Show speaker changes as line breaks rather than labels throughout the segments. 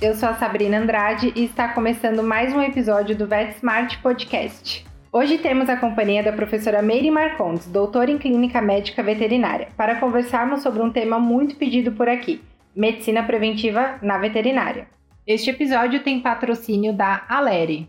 eu sou a Sabrina Andrade e está começando mais um episódio do VetSmart Podcast. Hoje temos a companhia da professora Meire Marcondes, doutora em Clínica Médica Veterinária, para conversarmos sobre um tema muito pedido por aqui, medicina preventiva na veterinária. Este episódio tem patrocínio da Aleri.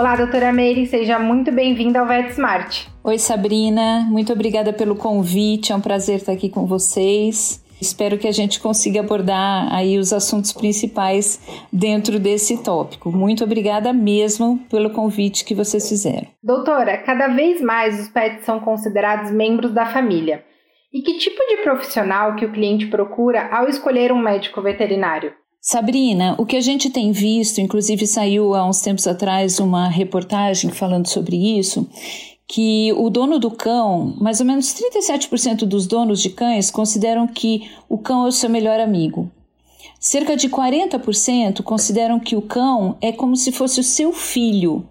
Olá, doutora Meire, seja muito bem-vinda ao VetSmart.
Oi, Sabrina, muito obrigada pelo convite, é um prazer estar aqui com vocês. Espero que a gente consiga abordar aí os assuntos principais dentro desse tópico. Muito obrigada mesmo pelo convite que vocês fizeram.
Doutora, cada vez mais os pets são considerados membros da família. E que tipo de profissional que o cliente procura ao escolher um médico veterinário?
Sabrina, o que a gente tem visto, inclusive saiu há uns tempos atrás uma reportagem falando sobre isso, que o dono do cão, mais ou menos 37% dos donos de cães consideram que o cão é o seu melhor amigo. Cerca de 40% consideram que o cão é como se fosse o seu filho.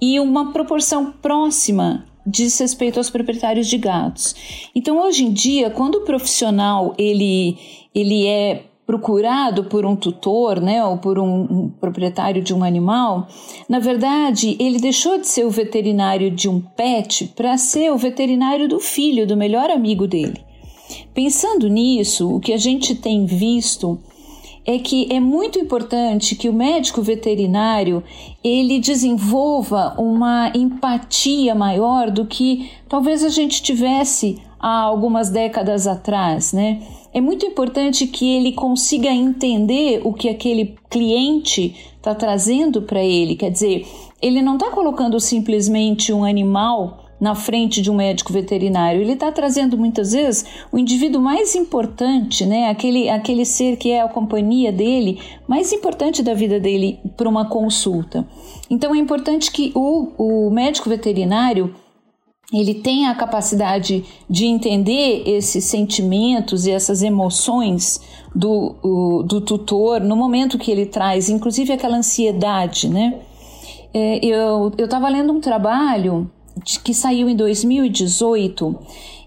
E uma proporção próxima diz respeito aos proprietários de gatos. Então, hoje em dia, quando o profissional ele, ele é procurado por um tutor, né, ou por um, proprietário de um animal, na verdade, ele deixou de ser o veterinário de um pet para ser o veterinário do filho, do melhor amigo dele. Pensando nisso, o que a gente tem visto é que é muito importante que o médico veterinário ele desenvolva uma empatia maior do que talvez a gente tivesse há algumas décadas atrás, né? É muito importante que ele consiga entender o que aquele cliente está trazendo para ele. Quer dizer, ele não está colocando simplesmente um animal na frente de um médico veterinário. Ele está trazendo muitas vezes o indivíduo mais importante, né? aquele, aquele ser que é a companhia dele, mais importante da vida dele para uma consulta. Então é importante que o, o médico veterinário ele tem a capacidade de entender esses sentimentos e essas emoções do, o, do tutor no momento que ele traz, inclusive aquela ansiedade, né? É, eu estava lendo um trabalho de, que saiu em 2018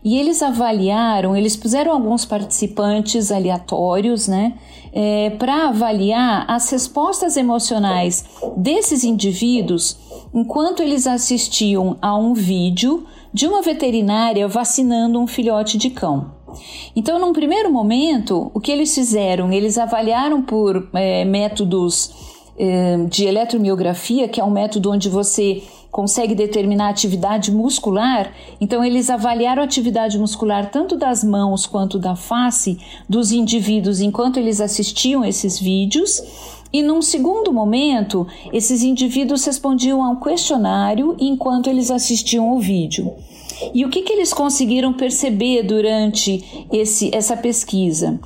e eles avaliaram, eles puseram alguns participantes aleatórios, né, é, para avaliar as respostas emocionais desses indivíduos enquanto eles assistiam a um vídeo de uma veterinária vacinando um filhote de cão. Então, num primeiro momento, o que eles fizeram? Eles avaliaram por é, métodos é, de eletromiografia, que é um método onde você consegue determinar a atividade muscular. Então, eles avaliaram a atividade muscular tanto das mãos quanto da face dos indivíduos enquanto eles assistiam esses vídeos. E num segundo momento, esses indivíduos respondiam a um questionário enquanto eles assistiam o vídeo. E o que, que eles conseguiram perceber durante esse, essa pesquisa?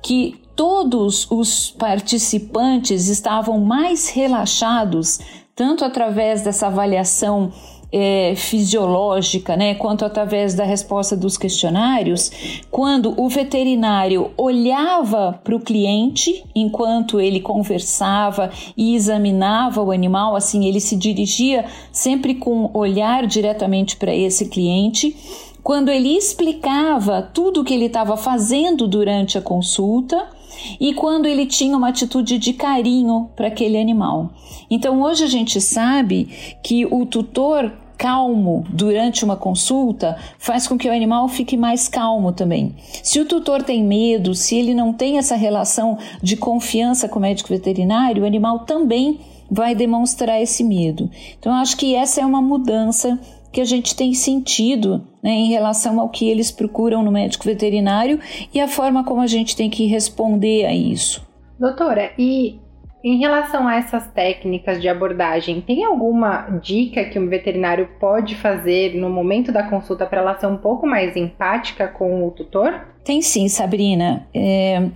Que todos os participantes estavam mais relaxados, tanto através dessa avaliação é, fisiológica, né, quanto através da resposta dos questionários, quando o veterinário olhava para o cliente enquanto ele conversava e examinava o animal, assim, ele se dirigia sempre com olhar diretamente para esse cliente. Quando ele explicava tudo o que ele estava fazendo durante a consulta e quando ele tinha uma atitude de carinho para aquele animal. Então hoje a gente sabe que o tutor calmo durante uma consulta faz com que o animal fique mais calmo também. Se o tutor tem medo, se ele não tem essa relação de confiança com o médico veterinário, o animal também vai demonstrar esse medo. Então, eu acho que essa é uma mudança que a gente tem sentido né, em relação ao que eles procuram no médico veterinário e a forma como a gente tem que responder a isso.
Doutora, e em relação a essas técnicas de abordagem, tem alguma dica que um veterinário pode fazer no momento da consulta para ela ser um pouco mais empática com o tutor?
Tem sim, Sabrina. É,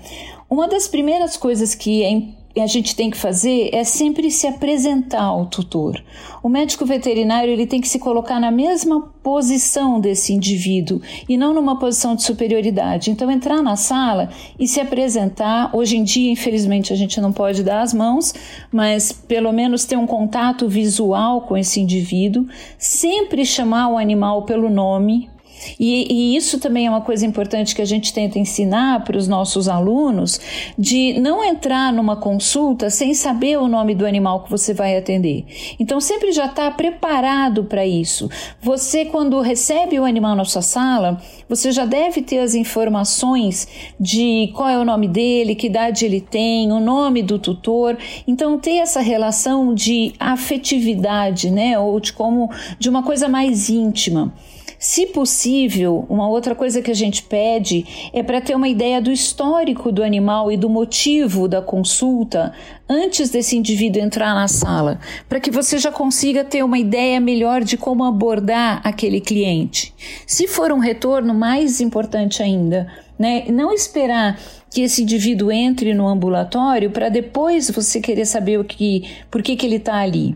uma das primeiras coisas que é a gente tem que fazer é sempre se apresentar ao tutor. O médico veterinário ele tem que se colocar na mesma posição desse indivíduo e não numa posição de superioridade. Então entrar na sala e se apresentar. Hoje em dia, infelizmente, a gente não pode dar as mãos, mas pelo menos ter um contato visual com esse indivíduo, sempre chamar o animal pelo nome, E, e, isso também é uma coisa importante que a gente tenta ensinar para os nossos alunos, de não entrar numa consulta sem saber o nome do animal que você vai atender. Então, sempre já está preparado para isso. Você, quando recebe o animal na sua sala, você já deve ter as informações de qual é o nome dele, que idade ele tem, o nome do tutor. Então, ter essa relação de afetividade, né, ou de como de uma coisa mais íntima. Se possível, uma outra coisa que a gente pede é para ter uma ideia do histórico do animal e do motivo da consulta antes desse indivíduo entrar na sala, para que você já consiga ter uma ideia melhor de como abordar aquele cliente. Se for um retorno, mais importante ainda, né? Não esperar que esse indivíduo entre no ambulatório para depois você querer saber o que, por que, que ele está ali.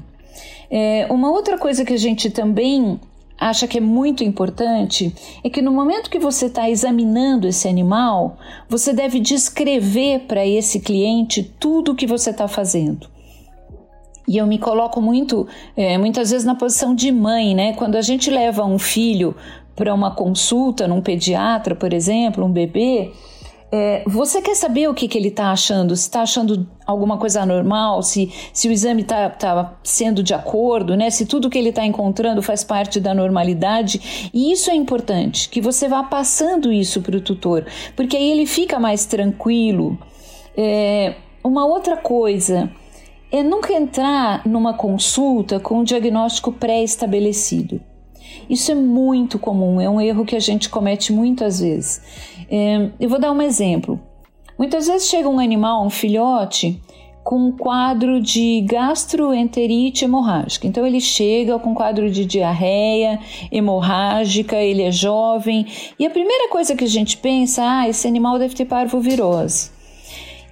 É, uma outra coisa que a gente também acha que é muito importante é que no momento que você está examinando esse animal, você deve descrever para esse cliente tudo o que você está fazendo. E eu me coloco muito, é, muitas vezes na posição de mãe, né? Quando a gente leva um filho para uma consulta num pediatra, por exemplo, um bebê, é, você quer saber o que, que ele está achando? Se está achando alguma coisa anormal? Se, se o exame está tá sendo de acordo, né? Se tudo que ele está encontrando faz parte da normalidade. E isso é importante, que você vá passando isso para o tutor, porque aí ele fica mais tranquilo. É, uma outra coisa é nunca entrar numa consulta com um diagnóstico pré-estabelecido. Isso é muito comum, é um erro que a gente comete muitas vezes. É, eu vou dar um exemplo. Muitas vezes chega um animal, um filhote, com um quadro de gastroenterite hemorrágica. Então ele chega com um quadro de diarreia hemorrágica, ele é jovem, e a primeira coisa que a gente pensa, ah, esse animal deve ter parvovirose.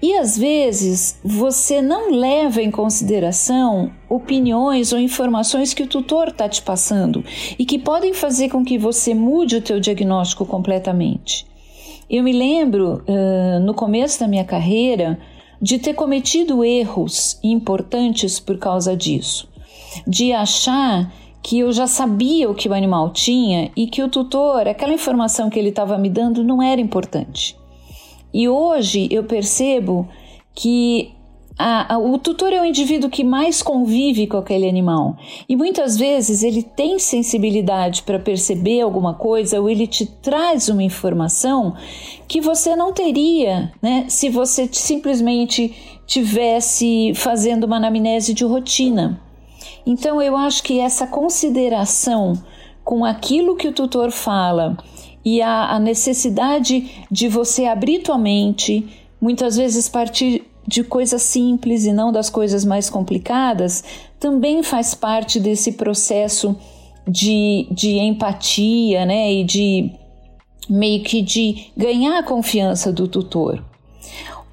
E às vezes você não leva em consideração opiniões ou informações que o tutor está te passando e que podem fazer com que você mude o teu diagnóstico completamente. Eu me lembro uh, no começo da minha carreira de ter cometido erros importantes por causa disso, de achar que eu já sabia o que o animal tinha e que o tutor, aquela informação que ele estava me dando, não era importante. E hoje eu percebo que a, a, o tutor é o indivíduo que mais convive com aquele animal e muitas vezes ele tem sensibilidade para perceber alguma coisa ou ele te traz uma informação que você não teria né, se você simplesmente tivesse fazendo uma anamnese de rotina. Então eu acho que essa consideração com aquilo que o tutor fala e a, a necessidade de você abrir tua mente, muitas vezes partir de coisas simples e não das coisas mais complicadas, também faz parte desse processo de, de empatia, né? E de meio que de ganhar a confiança do tutor.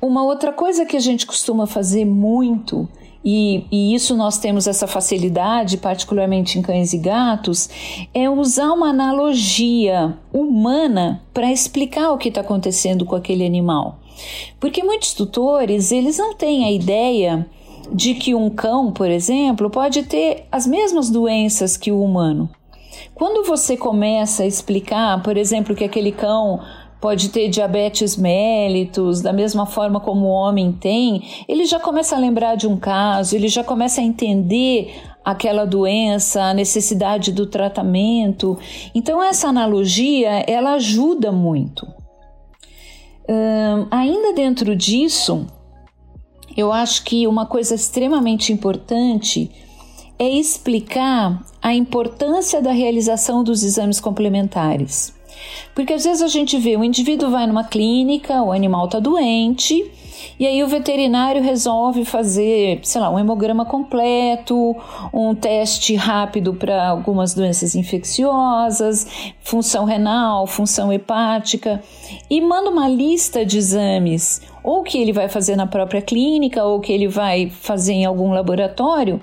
Uma outra coisa que a gente costuma fazer muito e, e, isso nós temos essa facilidade, particularmente em cães e gatos, é usar uma analogia humana para explicar o que está acontecendo com aquele animal. Porque muitos tutores, eles não têm a ideia de que um cão, por exemplo, pode ter as mesmas doenças que o humano. Quando você começa a explicar, por exemplo, que aquele cão pode ter diabetes mellitus, da mesma forma como o homem tem, ele já começa a lembrar de um caso, ele já começa a entender aquela doença, a necessidade do tratamento. Então essa analogia ela ajuda muito. ainda dentro disso, eu acho que uma coisa extremamente importante é explicar a importância da realização dos exames complementares. Porque às vezes a gente vê o indivíduo vai numa clínica, o animal está doente, e aí o veterinário resolve fazer, sei lá, um hemograma completo, um teste rápido para algumas doenças infecciosas, função renal, função hepática, e manda uma lista de exames, ou que ele vai fazer na própria clínica, ou que ele vai fazer em algum laboratório.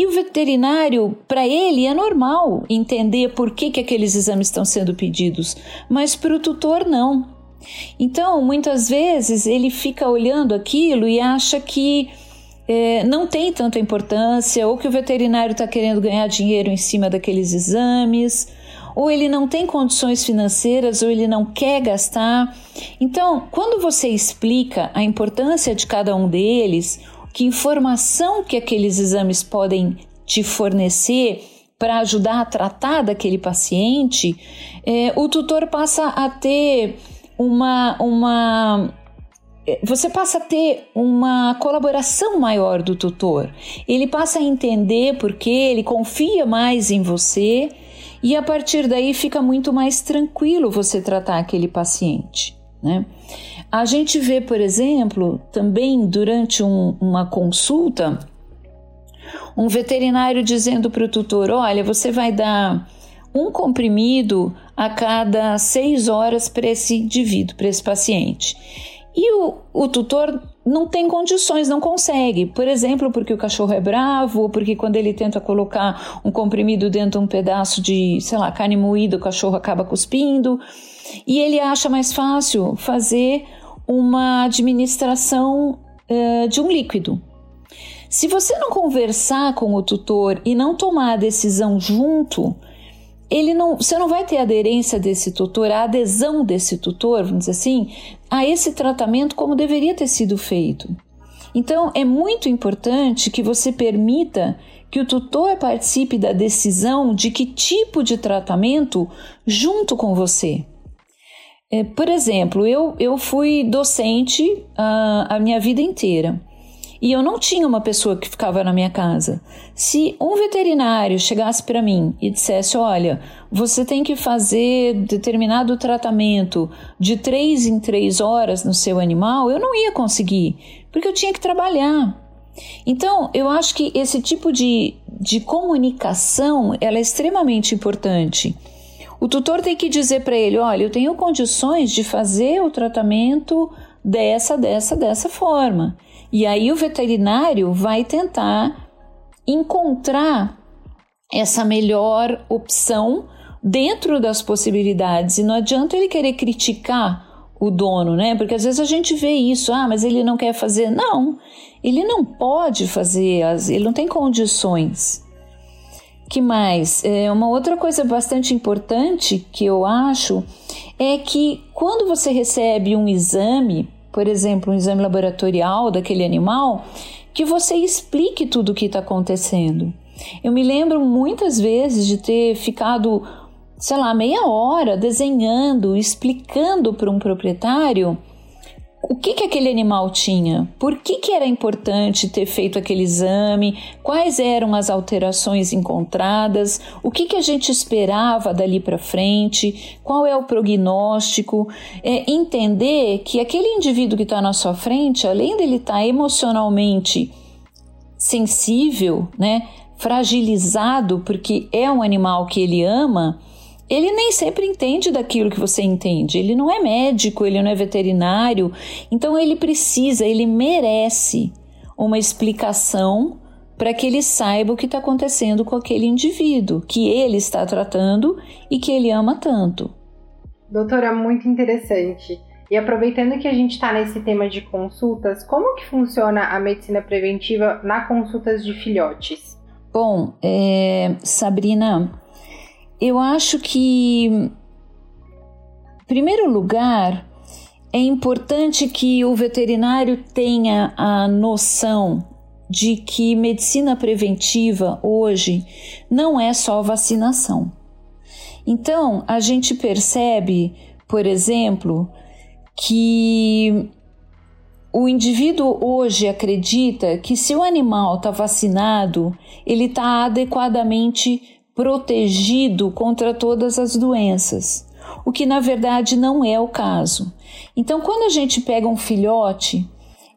E o veterinário, para ele, é normal entender por que, que aqueles exames estão sendo pedidos, mas para o tutor, não. Então, muitas vezes, ele fica olhando aquilo e acha que é, não tem tanta importância, ou que o veterinário está querendo ganhar dinheiro em cima daqueles exames, ou ele não tem condições financeiras, ou ele não quer gastar. Então, quando você explica a importância de cada um deles, que informação que aqueles exames podem te fornecer para ajudar a tratar daquele paciente, é, o tutor passa a ter uma, uma é, você passa a ter uma colaboração maior do tutor. Ele passa a entender porque ele confia mais em você e a partir daí fica muito mais tranquilo você tratar aquele paciente. Né? A gente vê, por exemplo, também durante um, uma consulta, um veterinário dizendo para o tutor: olha, você vai dar um comprimido a cada seis horas para esse indivíduo, para esse paciente. E o, o tutor não tem condições, não consegue. Por exemplo, porque o cachorro é bravo, ou porque quando ele tenta colocar um comprimido dentro de um pedaço de, sei lá, carne moída, o cachorro acaba cuspindo. E ele acha mais fácil fazer uma administração uh, de um líquido. Se você não conversar com o tutor e não tomar a decisão junto, ele não, você não vai ter aderência desse tutor, a adesão desse tutor, vamos dizer assim, a esse tratamento como deveria ter sido feito. Então, é muito importante que você permita que o tutor participe da decisão de que tipo de tratamento junto com você. É, por exemplo, eu, eu fui docente a, a minha vida inteira e eu não tinha uma pessoa que ficava na minha casa. Se um veterinário chegasse para mim e dissesse: Olha, você tem que fazer determinado tratamento de três em três horas no seu animal, eu não ia conseguir, porque eu tinha que trabalhar. Então, eu acho que esse tipo de, de comunicação ela é extremamente importante. O tutor tem que dizer para ele: olha, eu tenho condições de fazer o tratamento dessa, dessa, dessa forma. E aí o veterinário vai tentar encontrar essa melhor opção dentro das possibilidades. E não adianta ele querer criticar o dono, né? Porque às vezes a gente vê isso, ah, mas ele não quer fazer. Não, ele não pode fazer, ele não tem condições. Que mais? É, uma outra coisa bastante importante que eu acho é que quando você recebe um exame por exemplo, um exame laboratorial daquele animal, que você explique tudo o que está acontecendo. Eu me lembro muitas vezes de ter ficado, sei lá, meia hora desenhando, explicando para um proprietário o que, que aquele animal tinha, por que, que era importante ter feito aquele exame, quais eram as alterações encontradas, o que, que a gente esperava dali para frente, qual é o prognóstico, é, entender que aquele indivíduo que está na sua frente, além dele estar tá emocionalmente sensível, né, fragilizado, porque é um animal que ele ama, ele nem sempre entende daquilo que você entende. Ele não é médico, ele não é veterinário, então ele precisa, ele merece uma explicação para que ele saiba o que está acontecendo com aquele indivíduo que ele está tratando e que ele ama tanto.
Doutora, muito interessante. E aproveitando que a gente está nesse tema de consultas, como que funciona a medicina preventiva na consultas de filhotes?
Bom, é, Sabrina, eu acho que, em primeiro lugar, é importante que o veterinário tenha a noção de que medicina preventiva hoje não é só vacinação. Então, a gente percebe, por exemplo, que o indivíduo hoje acredita que se o animal está vacinado, ele está adequadamente protegido contra todas as doenças, o que na verdade não é o caso. Então, quando a gente pega um filhote,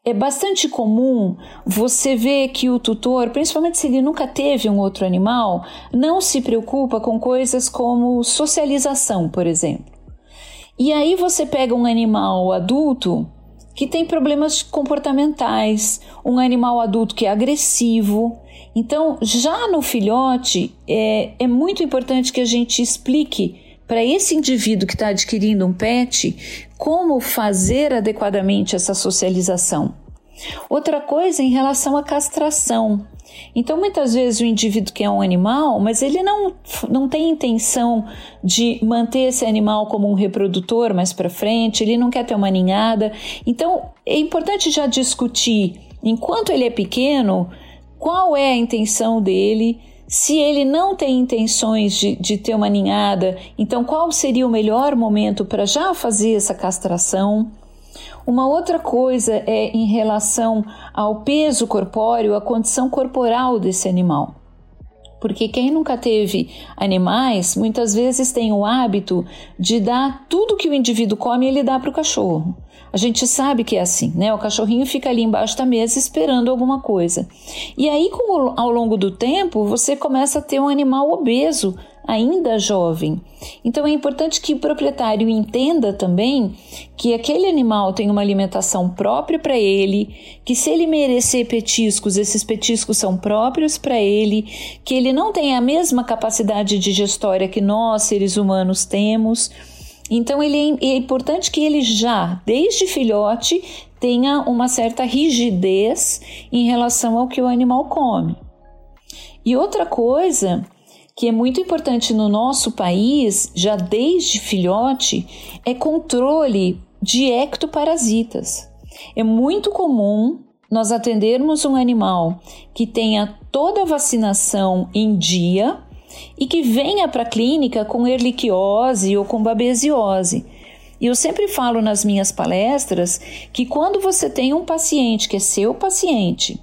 é bastante comum você ver que o tutor, principalmente se ele nunca teve um outro animal, não se preocupa com coisas como socialização, por exemplo. E aí você pega um animal adulto que tem problemas comportamentais, um animal adulto que é agressivo, então, já no filhote, é, é muito importante que a gente explique para esse indivíduo que está adquirindo um pet como fazer adequadamente essa socialização. Outra coisa em relação à castração. Então, muitas vezes o indivíduo quer um animal, mas ele não, não tem intenção de manter esse animal como um reprodutor mais para frente, ele não quer ter uma ninhada. Então, é importante já discutir, enquanto ele é pequeno, qual é a intenção dele. Se ele não tem intenções de, de ter uma ninhada, então qual seria o melhor momento para já fazer essa castração? Uma outra coisa é em relação ao peso corpóreo, a condição corporal desse animal. Porque quem nunca teve animais, muitas vezes tem o hábito de dar tudo que o indivíduo come, ele dá para o cachorro. A gente sabe que é assim, né? O cachorrinho fica ali embaixo da mesa esperando alguma coisa. E aí, ao longo do tempo, você começa a ter um animal obeso ainda jovem. Então é importante que o proprietário entenda também que aquele animal tem uma alimentação própria para ele, que se ele merecer petiscos, esses petiscos são próprios para ele, que ele não tem a mesma capacidade digestória que nós, seres humanos, temos. Então ele é, é importante que ele já, desde filhote, tenha uma certa rigidez em relação ao que o animal come. E outra coisa que é muito importante no nosso país, já desde filhote, é controle de ectoparasitas. É muito comum nós atendermos um animal que tenha toda a vacinação em dia e que venha para a clínica com erliquiose ou com babesiose. E eu sempre falo nas minhas palestras que quando você tem um paciente que é seu paciente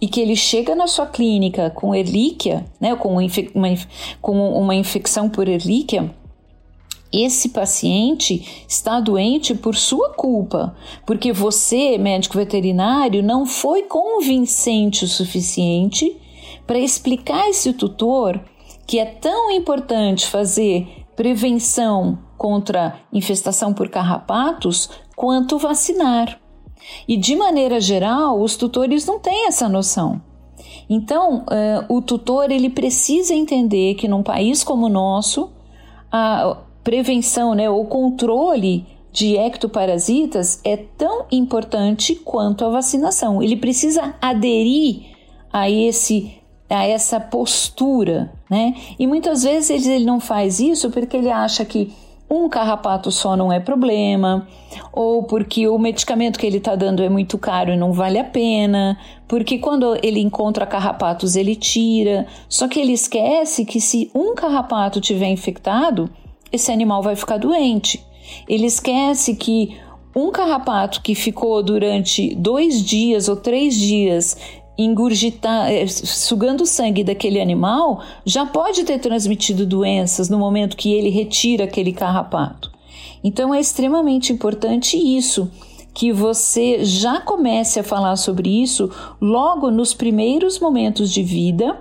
e que ele chega na sua clínica com erlíquia, né, com uma, com uma infecção por erlíquia, esse paciente está doente por sua culpa, porque você, médico veterinário, não foi convincente o suficiente para explicar esse tutor que é tão importante fazer prevenção contra infestação por carrapatos quanto vacinar. E de maneira geral, os tutores não têm essa noção. Então, uh, o tutor ele precisa entender que num país como o nosso, a prevenção, né, o controle de ectoparasitas é tão importante quanto a vacinação. Ele precisa aderir a esse a essa postura, né? E muitas vezes ele não faz isso porque ele acha que um carrapato só não é problema, ou porque o medicamento que ele está dando é muito caro e não vale a pena, porque quando ele encontra carrapatos ele tira. Só que ele esquece que se um carrapato tiver infectado, esse animal vai ficar doente. Ele esquece que um carrapato que ficou durante dois dias ou três dias engurgitar, eh, sugando o sangue daquele animal, já pode ter transmitido doenças no momento que ele retira aquele carrapato. Então é extremamente importante isso, que você já comece a falar sobre isso logo nos primeiros momentos de vida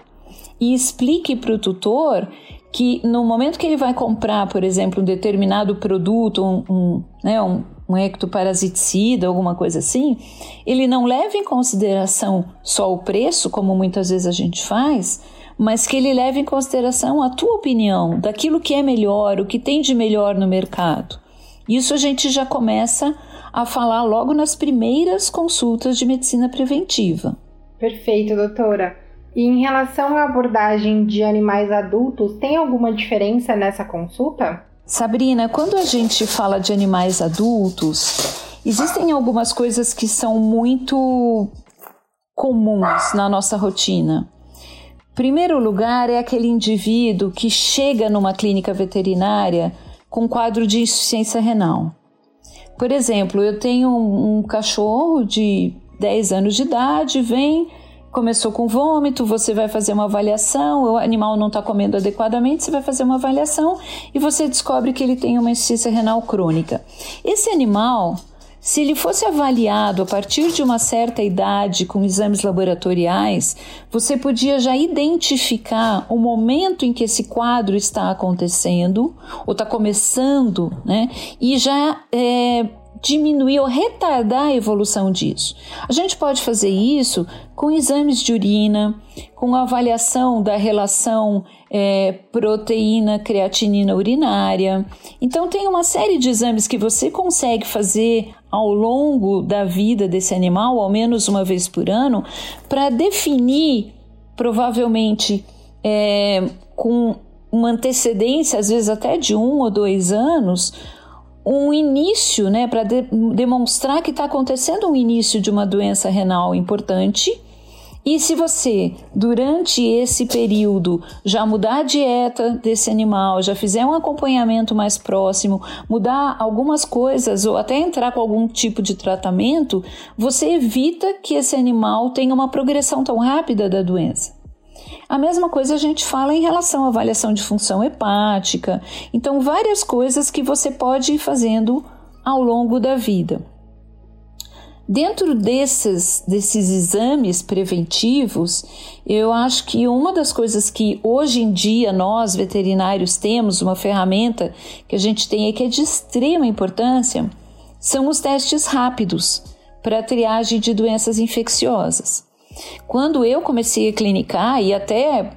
e explique para o tutor que no momento que ele vai comprar, por exemplo, um determinado produto, um, um, né, um, um ectoparasiticida, alguma coisa assim, ele não leva em consideração só o preço, como muitas vezes a gente faz, mas que ele leve em consideração a tua opinião, daquilo que é melhor, o que tem de melhor no mercado. Isso a gente já começa a falar logo nas primeiras consultas de medicina preventiva.
Perfeito, doutora. E em relação à abordagem de animais adultos, tem alguma diferença nessa consulta?
Sabrina, quando a gente fala de animais adultos, existem algumas coisas que são muito comuns na nossa rotina. Primeiro lugar é aquele indivíduo que chega numa clínica veterinária com quadro de insuficiência renal. Por exemplo, eu tenho um, cachorro de 10 anos de idade, vem começou com vômito, você vai fazer uma avaliação, o animal não está comendo adequadamente, você vai fazer uma avaliação e você descobre que ele tem uma insuficiência renal crônica. Esse animal, se ele fosse avaliado a partir de uma certa idade com exames laboratoriais, você podia já identificar o momento em que esse quadro está acontecendo ou está começando, né? E já é, diminuir ou retardar a evolução disso. A gente pode fazer isso com exames de urina, com avaliação da relação é, proteína creatinina urinária. Então, tem uma série de exames que você consegue fazer ao longo da vida desse animal, ao menos uma vez por ano, para definir, provavelmente é, com uma antecedência, às vezes até de um ou dois anos, um início, né, para de demonstrar que está acontecendo um início de uma doença renal importante. E se você, durante esse período, já mudar a dieta desse animal, já fizer um acompanhamento mais próximo, mudar algumas coisas ou até entrar com algum tipo de tratamento, você evita que esse animal tenha uma progressão tão rápida da doença. A mesma coisa a gente fala em relação à avaliação de função hepática. Então, várias coisas que você pode ir fazendo ao longo da vida. Dentro desses, desses exames preventivos, eu acho que uma das coisas que hoje em dia nós veterinários temos, uma ferramenta que a gente tem aí que é de extrema importância, são os testes rápidos para triagem de doenças infecciosas. Quando eu comecei a clinicar e até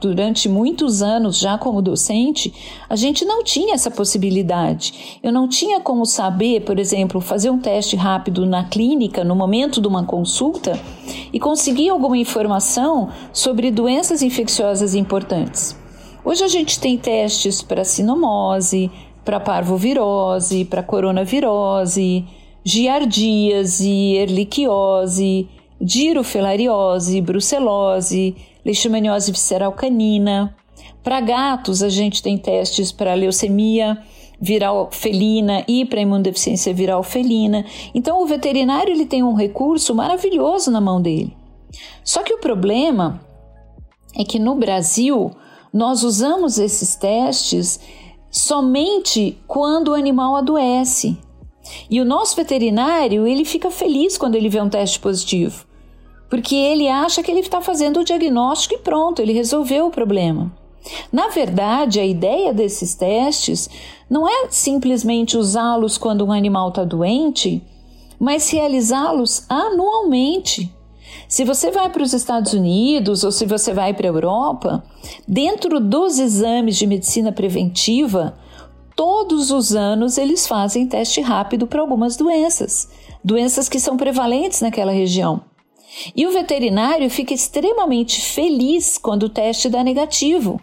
durante muitos anos já como docente, a gente não tinha essa possibilidade. Eu não tinha como saber, por exemplo, fazer um teste rápido na clínica no momento de uma consulta e conseguir alguma informação sobre doenças infecciosas importantes. Hoje a gente tem testes para sinomose, para parvovirose, para coronavirose, giardíase, erliquiose, dirofilariose, brucelose, leishmaniose visceral canina. Para gatos, a gente tem testes para leucemia viral felina e para imunodeficiência viral felina. Então, o veterinário ele tem um recurso maravilhoso na mão dele. Só que o problema é que no Brasil nós usamos esses testes somente quando o animal adoece. E o nosso veterinário, ele fica feliz quando ele vê um teste positivo porque ele acha que ele está fazendo o diagnóstico e pronto, ele resolveu o problema. Na verdade, a ideia desses testes não é simplesmente usá-los quando um animal está doente, mas realizá-los anualmente. Se você vai para os Estados Unidos ou se você vai para a Europa, dentro dos exames de medicina preventiva, todos os anos eles fazem teste rápido para algumas doenças, doenças que são prevalentes naquela região. E o veterinário fica extremamente feliz quando o teste dá negativo,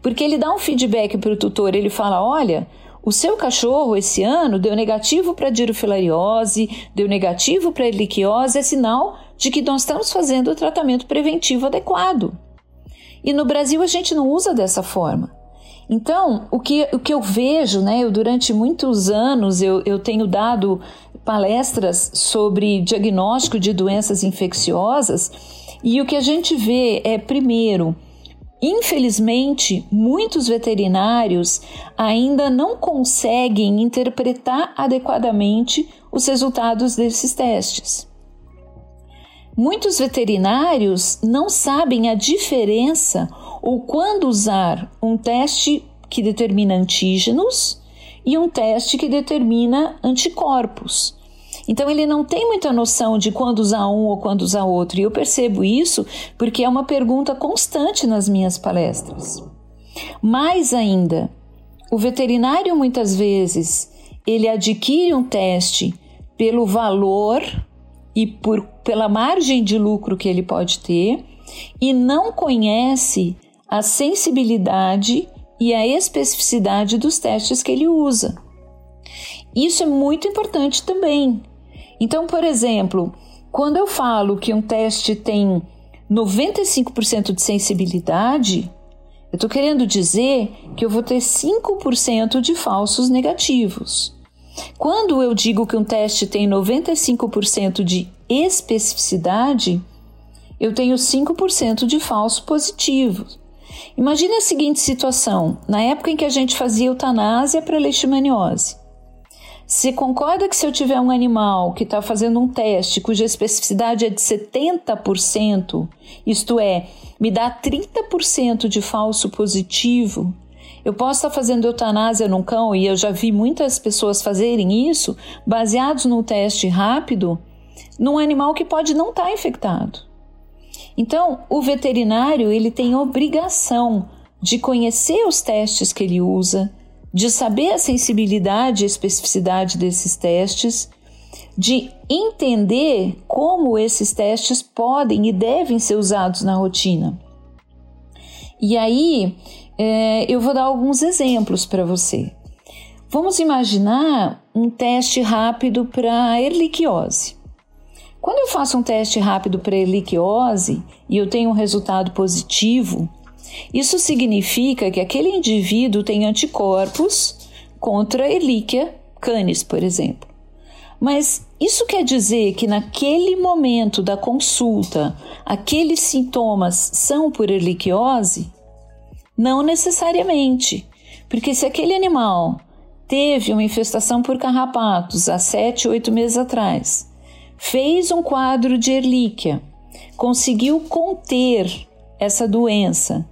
porque ele dá um feedback para o tutor, ele fala: olha, o seu cachorro esse ano deu negativo para dirofilariose, deu negativo para erliquiose, é sinal de que nós estamos fazendo o tratamento preventivo adequado. E no Brasil a gente não usa dessa forma. Então, o que, o que eu vejo, né, eu durante muitos anos eu, eu tenho dado palestras sobre diagnóstico de doenças infecciosas e o que a gente vê é, primeiro, Infelizmente, muitos veterinários ainda não conseguem interpretar adequadamente os resultados desses testes. Muitos veterinários não sabem a diferença ou quando usar um teste que determina antígenos e um teste que determina anticorpos. Então ele não tem muita noção de quando usar um ou quando usar outro. E eu percebo isso porque é uma pergunta constante nas minhas palestras. Mais ainda, o veterinário muitas vezes ele adquire um teste pelo valor e por, pela margem de lucro que ele pode ter e não conhece a sensibilidade e a especificidade dos testes que ele usa. Isso é muito importante também. Então, por exemplo, quando eu falo que um teste tem 95% de sensibilidade, eu estou querendo dizer que eu vou ter 5% de falsos negativos. Quando eu digo que um teste tem 95% de especificidade, eu tenho 5% de falsos positivos. Imagine a seguinte situação: na época em que a gente fazia eutanásia para leishmaniose. Se concorda que se eu tiver um animal que está fazendo um teste cuja especificidade é de 70%, isto é, me dá 30% de falso positivo, Eu posso estar fazendo eutanásia num cão e eu já vi muitas pessoas fazerem isso baseados num teste rápido num animal que pode não estar infectado. Então, o veterinário ele tem obrigação de conhecer os testes que ele usa, de saber a sensibilidade e especificidade desses testes, de entender como esses testes podem e devem ser usados na rotina. E aí, é, eu vou dar alguns exemplos para você. Vamos imaginar um teste rápido para erliquiose. Quando eu faço um teste rápido para erliquiose e eu tenho um resultado positivo, isso significa que aquele indivíduo tem anticorpos contra Ehrlichia canis, por exemplo. Mas isso quer dizer que naquele momento da consulta, aqueles sintomas são por erliquiose? Não necessariamente, porque se aquele animal teve uma infestação por carrapatos há 7, 8 meses atrás, fez um quadro de erlíquia, conseguiu conter essa doença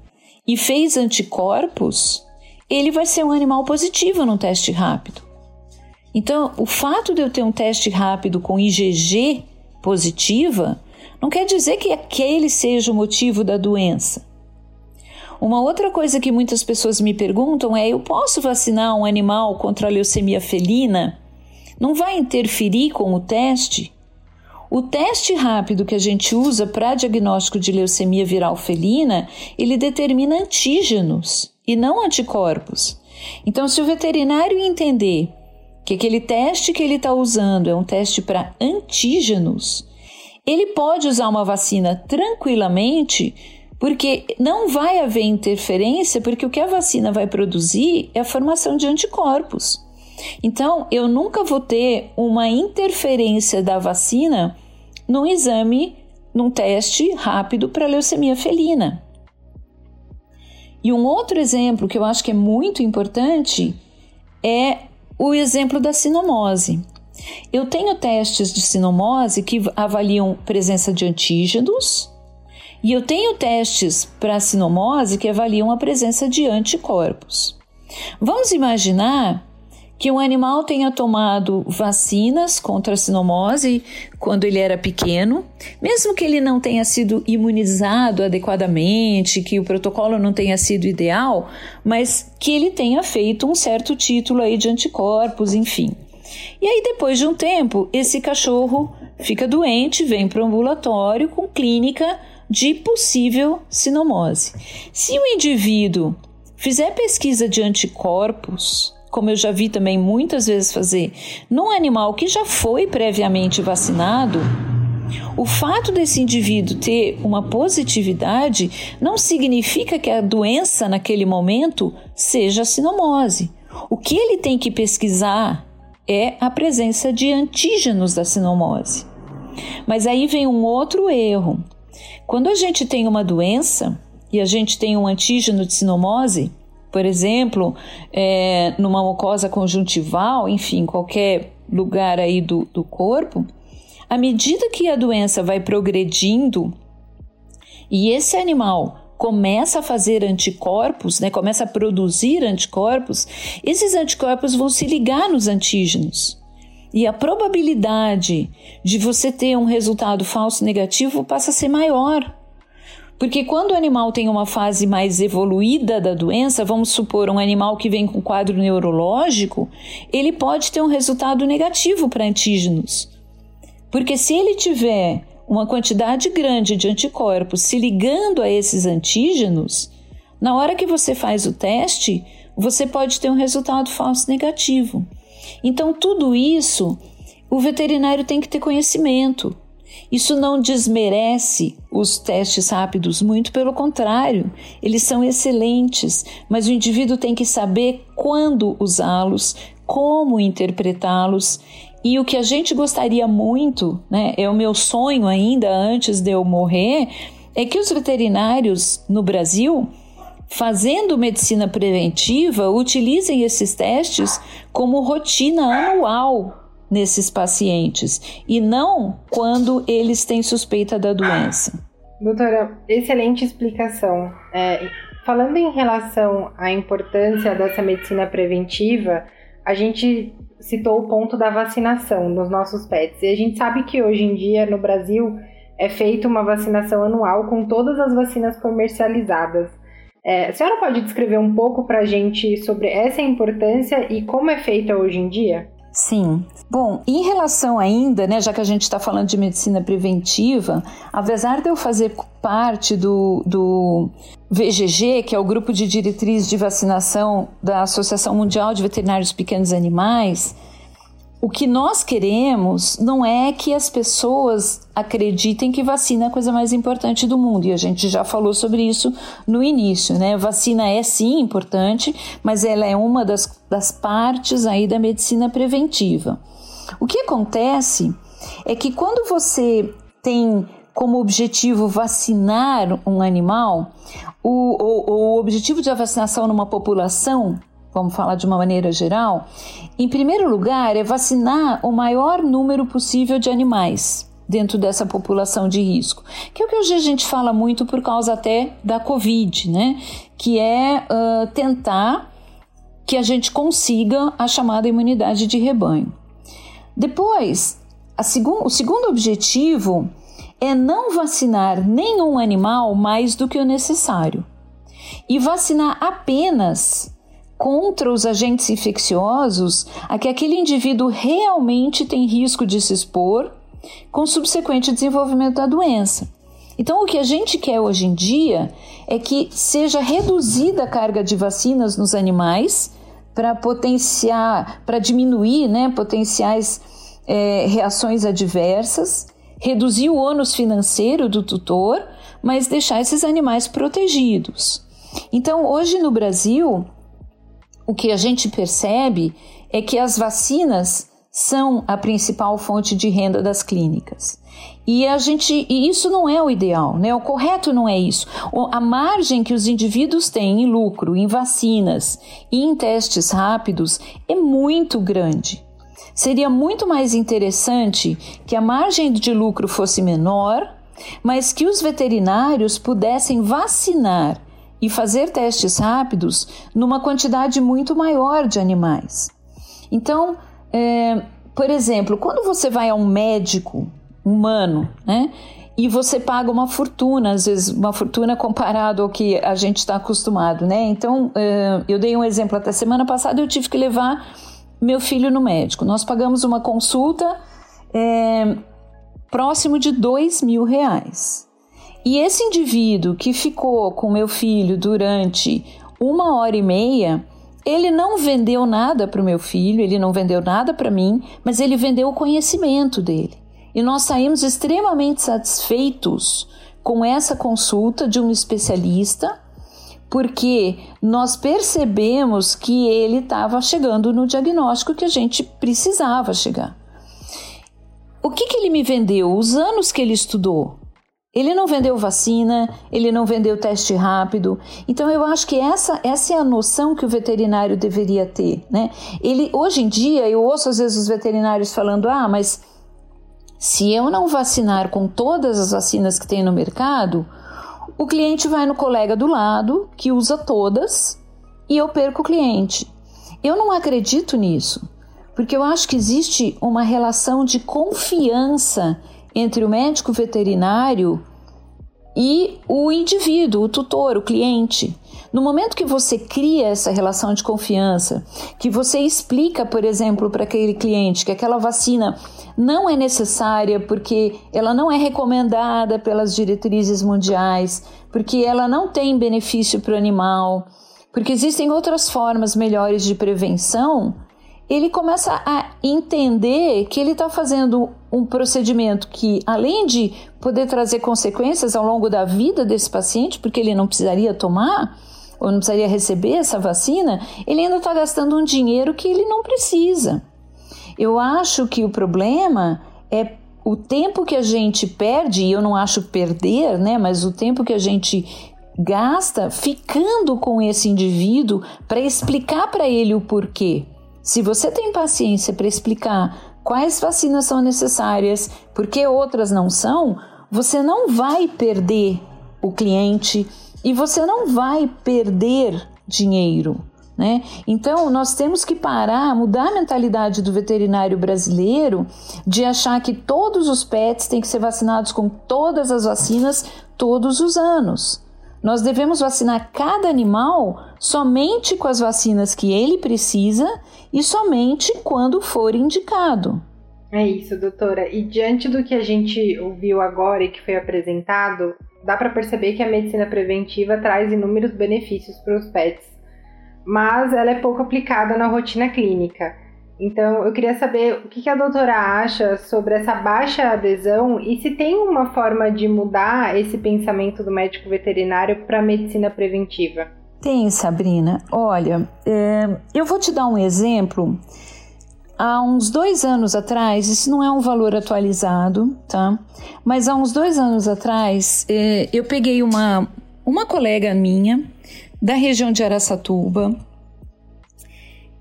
e fez anticorpos, ele vai ser um animal positivo no teste rápido. Então, o fato de eu ter um teste rápido com IgG positiva não quer dizer que aquele seja o motivo da doença. Uma outra coisa que muitas pessoas me perguntam é: eu posso vacinar um animal contra a leucemia felina? Não vai interferir com o teste? O teste rápido que a gente usa para diagnóstico de leucemia viral felina, ele determina antígenos e não anticorpos. Então, se o veterinário entender que aquele teste que ele está usando é um teste para antígenos, ele pode usar uma vacina tranquilamente, porque não vai haver interferência, porque o que a vacina vai produzir é a formação de anticorpos. Então, eu nunca vou ter uma interferência da vacina num exame, num teste rápido para leucemia felina. E um outro exemplo que eu acho que é muito importante é o exemplo da sinomose. Eu tenho testes de sinomose que avaliam presença de antígenos e eu tenho testes para sinomose que avaliam a presença de anticorpos. Vamos imaginar que um animal tenha tomado vacinas contra a sinomose quando ele era pequeno, mesmo que ele não tenha sido imunizado adequadamente, que o protocolo não tenha sido ideal, mas que ele tenha feito um certo título aí de anticorpos, enfim. E aí depois de um tempo, esse cachorro fica doente, vem para o ambulatório com clínica de possível sinomose. Se o indivíduo fizer pesquisa de anticorpos, como eu já vi também muitas vezes fazer, num animal que já foi previamente vacinado, o fato desse indivíduo ter uma positividade não significa que a doença naquele momento seja sinomose. O que ele tem que pesquisar é a presença de antígenos da sinomose. Mas aí vem um outro erro. Quando a gente tem uma doença e a gente tem um antígeno de sinomose, por exemplo, é, numa mucosa conjuntival, enfim, qualquer lugar aí do, do corpo, à medida que a doença vai progredindo e esse animal começa a fazer anticorpos, né, começa a produzir anticorpos, esses anticorpos vão se ligar nos antígenos. E a probabilidade de você ter um resultado falso negativo passa a ser maior. Porque quando o animal tem uma fase mais evoluída da doença, vamos supor um animal que vem com quadro neurológico, ele pode ter um resultado negativo para antígenos. Porque se ele tiver uma quantidade grande de anticorpos se ligando a esses antígenos, na hora que você faz o teste, você pode ter um resultado falso negativo. Então, tudo isso o veterinário tem que ter conhecimento. Isso não desmerece os testes rápidos, muito pelo contrário, eles são excelentes, mas o indivíduo tem que saber quando usá-los, como interpretá-los. E o que a gente gostaria muito, né, é o meu sonho ainda antes de eu morrer, é que os veterinários no Brasil, fazendo medicina preventiva, utilizem esses testes como rotina anual nesses pacientes e não quando eles têm suspeita da doença.
Doutora, excelente explicação. É, falando em relação à importância dessa medicina preventiva, a gente citou o ponto da vacinação dos nossos pets. E a gente sabe que hoje em dia no Brasil é feita uma vacinação anual com todas as vacinas comercializadas. É, a senhora pode descrever um pouco para a gente sobre essa importância e como é feita hoje em dia?
Sim. Bom, em relação ainda, né, já que a gente está falando de medicina preventiva, apesar de eu fazer parte do, do VGG, que é o Grupo de Diretriz de Vacinação da Associação Mundial de Veterinários Pequenos Animais, o que nós queremos não é que as pessoas acreditem que vacina é a coisa mais importante do mundo, e a gente já falou sobre isso no início, né? Vacina é sim importante, mas ela é uma das, das partes aí da medicina preventiva. O que acontece é que quando você tem como objetivo vacinar um animal, o, o, o objetivo da vacinação numa população vamos falar de uma maneira geral, em primeiro lugar é vacinar o maior número possível de animais dentro dessa população de risco, que é o que hoje a gente fala muito por causa até da Covid, né? Que é uh, tentar que a gente consiga a chamada imunidade de rebanho. Depois, segun, o segundo objetivo é não vacinar nenhum animal mais do que o necessário e vacinar apenas contra os agentes infecciosos a que aquele indivíduo realmente tem risco de se expor com subsequente desenvolvimento da doença. Então, o que a gente quer hoje em dia é que seja reduzida a carga de vacinas nos animais para potenciar, para diminuir né, potenciais é, reações adversas, reduzir o ônus financeiro do tutor, mas deixar esses animais protegidos. Então, hoje no Brasil, o que a gente percebe é que as vacinas são a principal fonte de renda das clínicas. E a gente, e isso não é o ideal, né? O correto não é isso. A margem que os indivíduos têm em lucro, em vacinas e em testes rápidos é muito grande. Seria muito mais interessante que a margem de lucro fosse menor, mas que os veterinários pudessem vacinar e fazer testes rápidos numa quantidade muito maior de animais. Então, é, por exemplo, quando você vai a um médico humano, né? E você paga uma fortuna, às vezes uma fortuna comparado ao que a gente está acostumado, né? Então, é, eu dei um exemplo até semana passada, eu tive que levar meu filho no médico. Nós pagamos uma consulta é, próximo de dois mil reais. E esse indivíduo que ficou com meu filho durante uma hora e meia, ele não vendeu nada para o meu filho, ele não vendeu nada para mim, mas ele vendeu o conhecimento dele. E nós saímos extremamente satisfeitos com essa consulta de um especialista, porque nós percebemos que ele estava chegando no diagnóstico que a gente precisava chegar. O que, que ele me vendeu? Os anos que ele estudou. Ele não vendeu vacina, ele não vendeu teste rápido. Então eu acho que essa, essa é a noção que o veterinário deveria ter, né? Ele hoje em dia eu ouço às vezes os veterinários falando: "Ah, mas se eu não vacinar com todas as vacinas que tem no mercado, o cliente vai no colega do lado que usa todas e eu perco o cliente". Eu não acredito nisso, porque eu acho que existe uma relação de confiança entre o médico veterinário e o indivíduo, o tutor, o cliente. No momento que você cria essa relação de confiança, que você explica, por exemplo, para aquele cliente que aquela vacina não é necessária porque ela não é recomendada pelas diretrizes mundiais, porque ela não tem benefício para o animal, porque existem outras formas melhores de prevenção, ele começa a entender que ele está fazendo um procedimento que, além de poder trazer consequências ao longo da vida desse paciente, porque ele não precisaria tomar ou não precisaria receber essa vacina, ele ainda está gastando um dinheiro que ele não precisa. Eu acho que o problema é o tempo que a gente perde, e eu não acho perder, né, mas o tempo que a gente gasta ficando com esse indivíduo para explicar para ele o porquê. Se você tem paciência para explicar quais vacinas são necessárias, por que outras não são, você não vai perder o cliente, e você não vai perder dinheiro. Né? Então, nós temos que parar, mudar a mentalidade do veterinário brasileiro de achar que todos os pets têm que ser vacinados com todas as vacinas todos os anos. Nós devemos vacinar cada animal somente com as vacinas que ele precisa e somente quando for indicado.
É isso, doutora. E diante do que a gente ouviu agora e que foi apresentado, dá para perceber que a medicina preventiva traz inúmeros benefícios para os pets, mas ela é pouco aplicada na rotina clínica. Então, eu queria saber o que a doutora acha sobre essa baixa adesão e se tem uma forma de mudar esse pensamento do médico veterinário para a medicina preventiva.
Tem, Sabrina. Olha, é, eu vou te dar um exemplo. Há uns dois anos atrás, isso não é um valor atualizado, tá? Mas há uns dois anos atrás, é, eu peguei uma, uma colega minha da região de Araçatuba,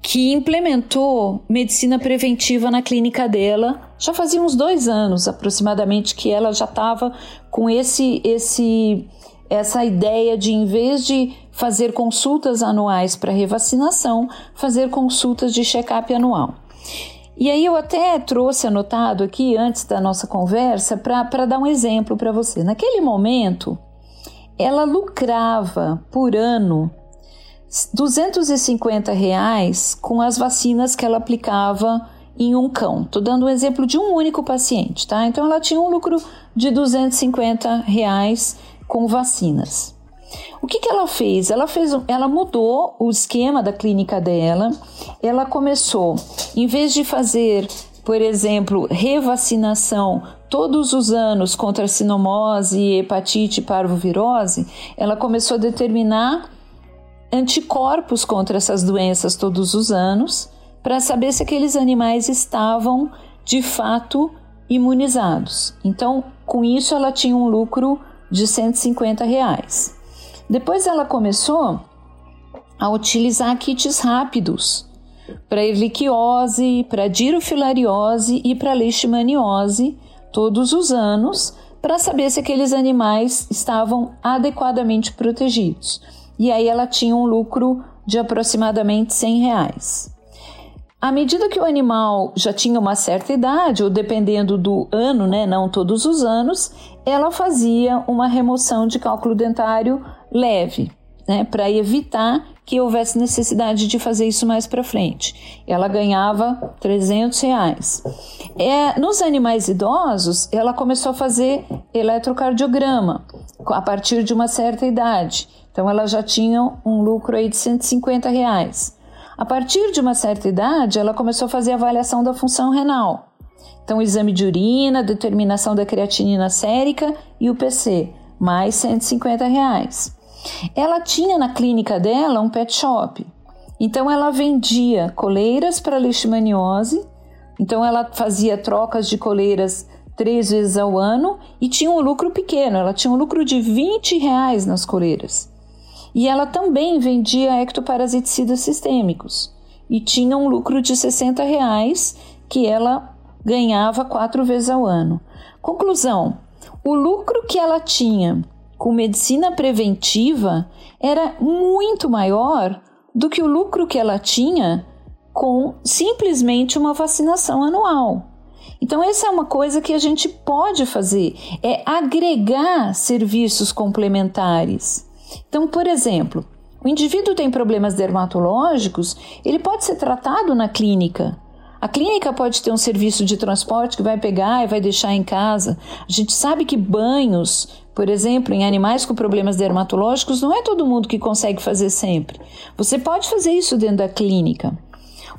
que implementou medicina preventiva na clínica dela. Já fazia uns dois anos aproximadamente que ela já estava com esse, esse, essa ideia de, em vez de fazer consultas anuais para revacinação, fazer consultas de check-up anual. E aí eu até trouxe anotado aqui antes da nossa conversa para dar um exemplo para você. Naquele momento, ela lucrava por ano 250 reais com as vacinas que ela aplicava em um cão. Estou dando um exemplo de um único paciente, tá? Então ela tinha um lucro de 250 reais com vacinas. O que, que ela fez? Ela fez, ela mudou o esquema da clínica dela. Ela começou, em vez de fazer, por exemplo, revacinação todos os anos contra sinomose, hepatite, parvovirose, ela começou a determinar anticorpos contra essas doenças todos os anos para saber se aqueles animais estavam de fato imunizados. Então, com isso, ela tinha um lucro de 150 reais. Depois, ela começou a utilizar kits rápidos para erliquiose, para dirofilariose e para leishmaniose todos os anos para saber se aqueles animais estavam adequadamente protegidos e aí ela tinha um lucro de aproximadamente 100 reais. À medida que o animal já tinha uma certa idade, ou dependendo do ano, né, não todos os anos, ela fazia uma remoção de cálculo dentário leve, né, para evitar que houvesse necessidade de fazer isso mais para frente. Ela ganhava 300 reais. É, nos animais idosos, ela começou a fazer eletrocardiograma a partir de uma certa idade. Então ela já tinha um lucro aí de 150 reais. A partir de uma certa idade, ela começou a fazer avaliação da função renal. Então, exame de urina, determinação da creatinina sérica e o PC, mais 150 reais. Ela tinha na clínica dela um pet shop. Então, ela vendia coleiras para leishmaniose. Então, ela fazia trocas de coleiras três vezes ao ano e tinha um lucro pequeno. Ela tinha um lucro de 20 reais nas coleiras. E ela também vendia ectoparasiticidas sistêmicos e tinha um lucro de 60 reais que ela ganhava quatro vezes ao ano. Conclusão: o lucro que ela tinha com medicina preventiva era muito maior do que o lucro que ela tinha com simplesmente uma vacinação anual. Então, essa é uma coisa que a gente pode fazer, é agregar serviços complementares. Então, por exemplo, o indivíduo tem problemas dermatológicos, ele pode ser tratado na clínica. A clínica pode ter um serviço de transporte que vai pegar e vai deixar em casa. A gente sabe que banhos, por exemplo, em animais com problemas dermatológicos, não é todo mundo que consegue fazer sempre. Você pode fazer isso dentro da clínica.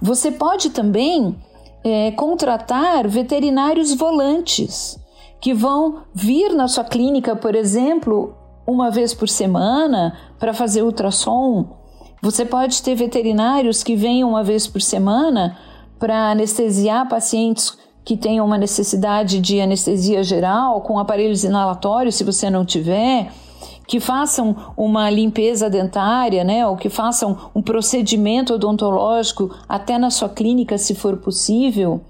Você pode também é, contratar veterinários volantes que vão vir na sua clínica, por exemplo, uma vez por semana para fazer ultrassom. Você pode ter veterinários que venham uma vez por semana para anestesiar pacientes que tenham uma necessidade de anestesia geral com aparelhos inalatórios, se você não tiver, que façam uma limpeza dentária, né, ou que façam um procedimento odontológico até na sua clínica, se for possível.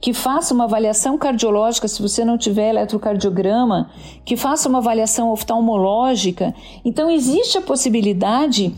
Que faça uma avaliação cardiológica, se você não tiver eletrocardiograma, que faça uma avaliação oftalmológica. Então, existe a possibilidade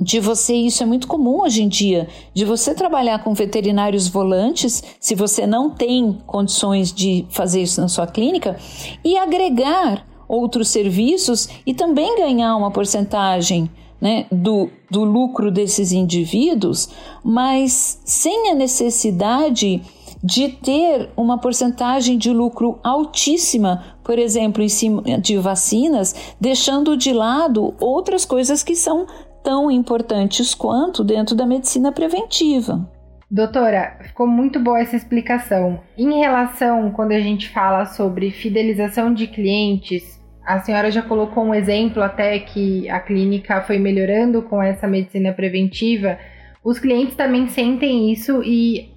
de você, isso é muito comum hoje em dia, de você trabalhar com veterinários volantes, se você não tem condições de fazer isso na sua clínica, e agregar outros serviços e também ganhar uma porcentagem né, do, do lucro desses indivíduos, mas sem a necessidade de ter uma porcentagem de lucro altíssima, por exemplo, em cima de vacinas, deixando de lado outras coisas que são tão importantes quanto dentro da medicina preventiva.
Doutora, ficou muito boa essa explicação. Em relação, quando a gente fala sobre fidelização de clientes, a senhora já colocou um exemplo até que a clínica foi melhorando com essa medicina preventiva. Os clientes também sentem isso e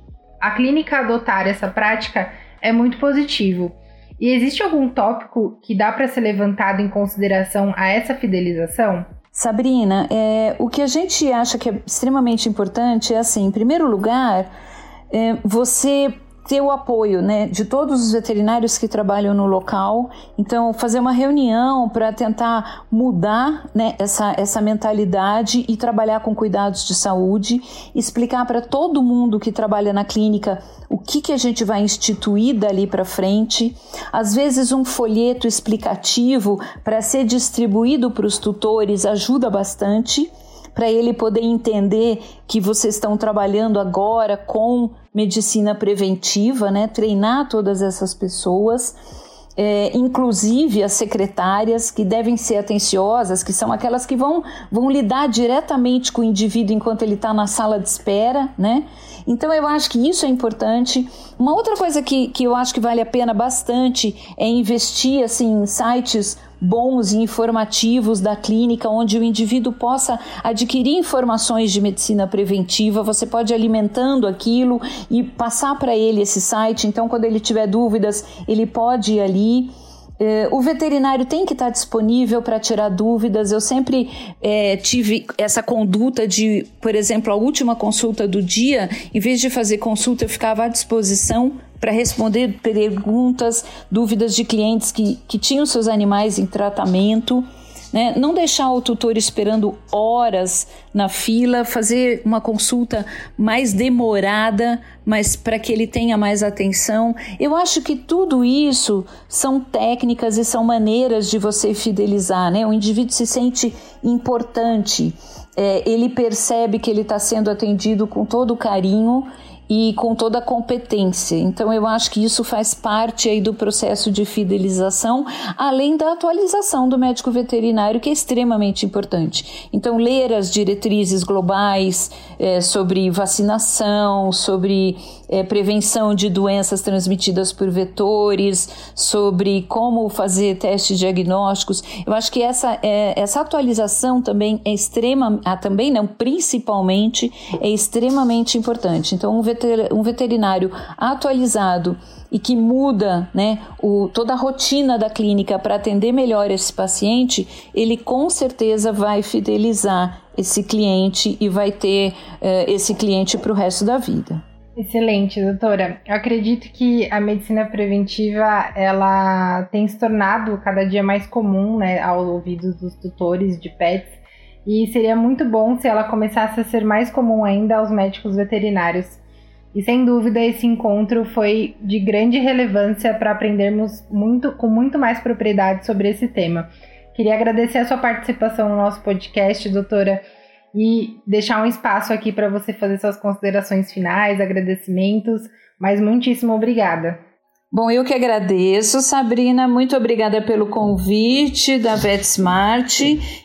a clínica adotar essa prática é muito positivo. E existe algum tópico que dá para ser levantado em consideração a essa fidelização?
Sabrina, é, o que a gente acha que é extremamente importante é assim, em primeiro lugar, é, você ter o apoio né, de todos os veterinários que trabalham no local. Então, fazer uma reunião para tentar mudar né, essa, essa mentalidade e trabalhar com cuidados de saúde, explicar para todo mundo que trabalha na clínica o que, que a gente vai instituir dali para frente. Às vezes, um folheto explicativo para ser distribuído para os tutores ajuda bastante para ele poder entender que vocês estão trabalhando agora com medicina preventiva, né? Treinar todas essas pessoas. É, inclusive as secretárias que devem ser atenciosas, que são aquelas que vão, vão lidar diretamente com o indivíduo enquanto ele está na sala de espera, né? Então eu acho que isso é importante. Uma outra coisa que, que eu acho que vale a pena bastante é investir assim, em sites bons e informativos da clínica, onde o indivíduo possa adquirir informações de medicina preventiva. Você pode alimentando aquilo e passar para ele esse site. Então, quando ele tiver dúvidas, ele pode ir ali. É, o veterinário tem que estar disponível para tirar dúvidas. Eu sempre é, tive essa conduta de, por exemplo, a última consulta do dia, em vez de fazer consulta, eu ficava à disposição para responder perguntas, dúvidas de clientes que, que tinham seus animais em tratamento. Né? Não deixar o tutor esperando horas na fila, fazer uma consulta mais demorada, mas para que ele tenha mais atenção. Eu acho que tudo isso são técnicas e são maneiras de você fidelizar, né? O indivíduo se sente importante, é, ele percebe que ele está sendo atendido com todo carinho e com toda a competência. Então eu acho que isso faz parte aí do processo de fidelização, além da atualização do médico veterinário, que é extremamente importante. Então ler as diretrizes globais é, sobre vacinação, sobre é, prevenção de doenças transmitidas por vetores, sobre como fazer testes diagnósticos. Eu acho que essa, é, essa atualização também é extrema, ah, também não, principalmente é extremamente importante. Então um um veterinário atualizado e que muda né, o, toda a rotina da clínica para atender melhor esse paciente, ele com certeza vai fidelizar esse cliente e vai ter uh, esse cliente para o resto da vida.
Excelente, doutora. Eu acredito que a medicina preventiva ela tem se tornado cada dia mais comum né, aos ouvidos dos tutores de pets e seria muito bom se ela começasse a ser mais comum ainda aos médicos veterinários. E sem dúvida esse encontro foi de grande relevância para aprendermos muito com muito mais propriedade sobre esse tema. Queria agradecer a sua participação no nosso podcast, doutora, e deixar um espaço aqui para você fazer suas considerações finais, agradecimentos, mas muitíssimo obrigada.
Bom, eu que agradeço, Sabrina. Muito obrigada pelo convite da VetSmart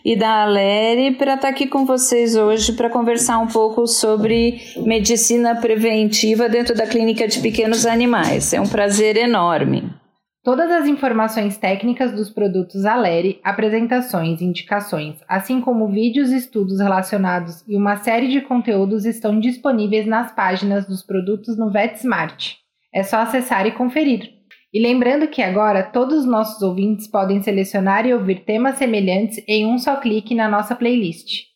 e da Aleri para estar tá aqui com vocês hoje para conversar um pouco sobre medicina preventiva dentro da clínica de pequenos animais. É um prazer enorme.
Todas as informações técnicas dos produtos Aleri, apresentações, indicações, assim como vídeos e estudos relacionados e uma série de conteúdos estão disponíveis nas páginas dos produtos no VetSmart. É só acessar e conferir. E lembrando que agora todos os nossos ouvintes podem selecionar e ouvir temas semelhantes em um só clique na nossa playlist.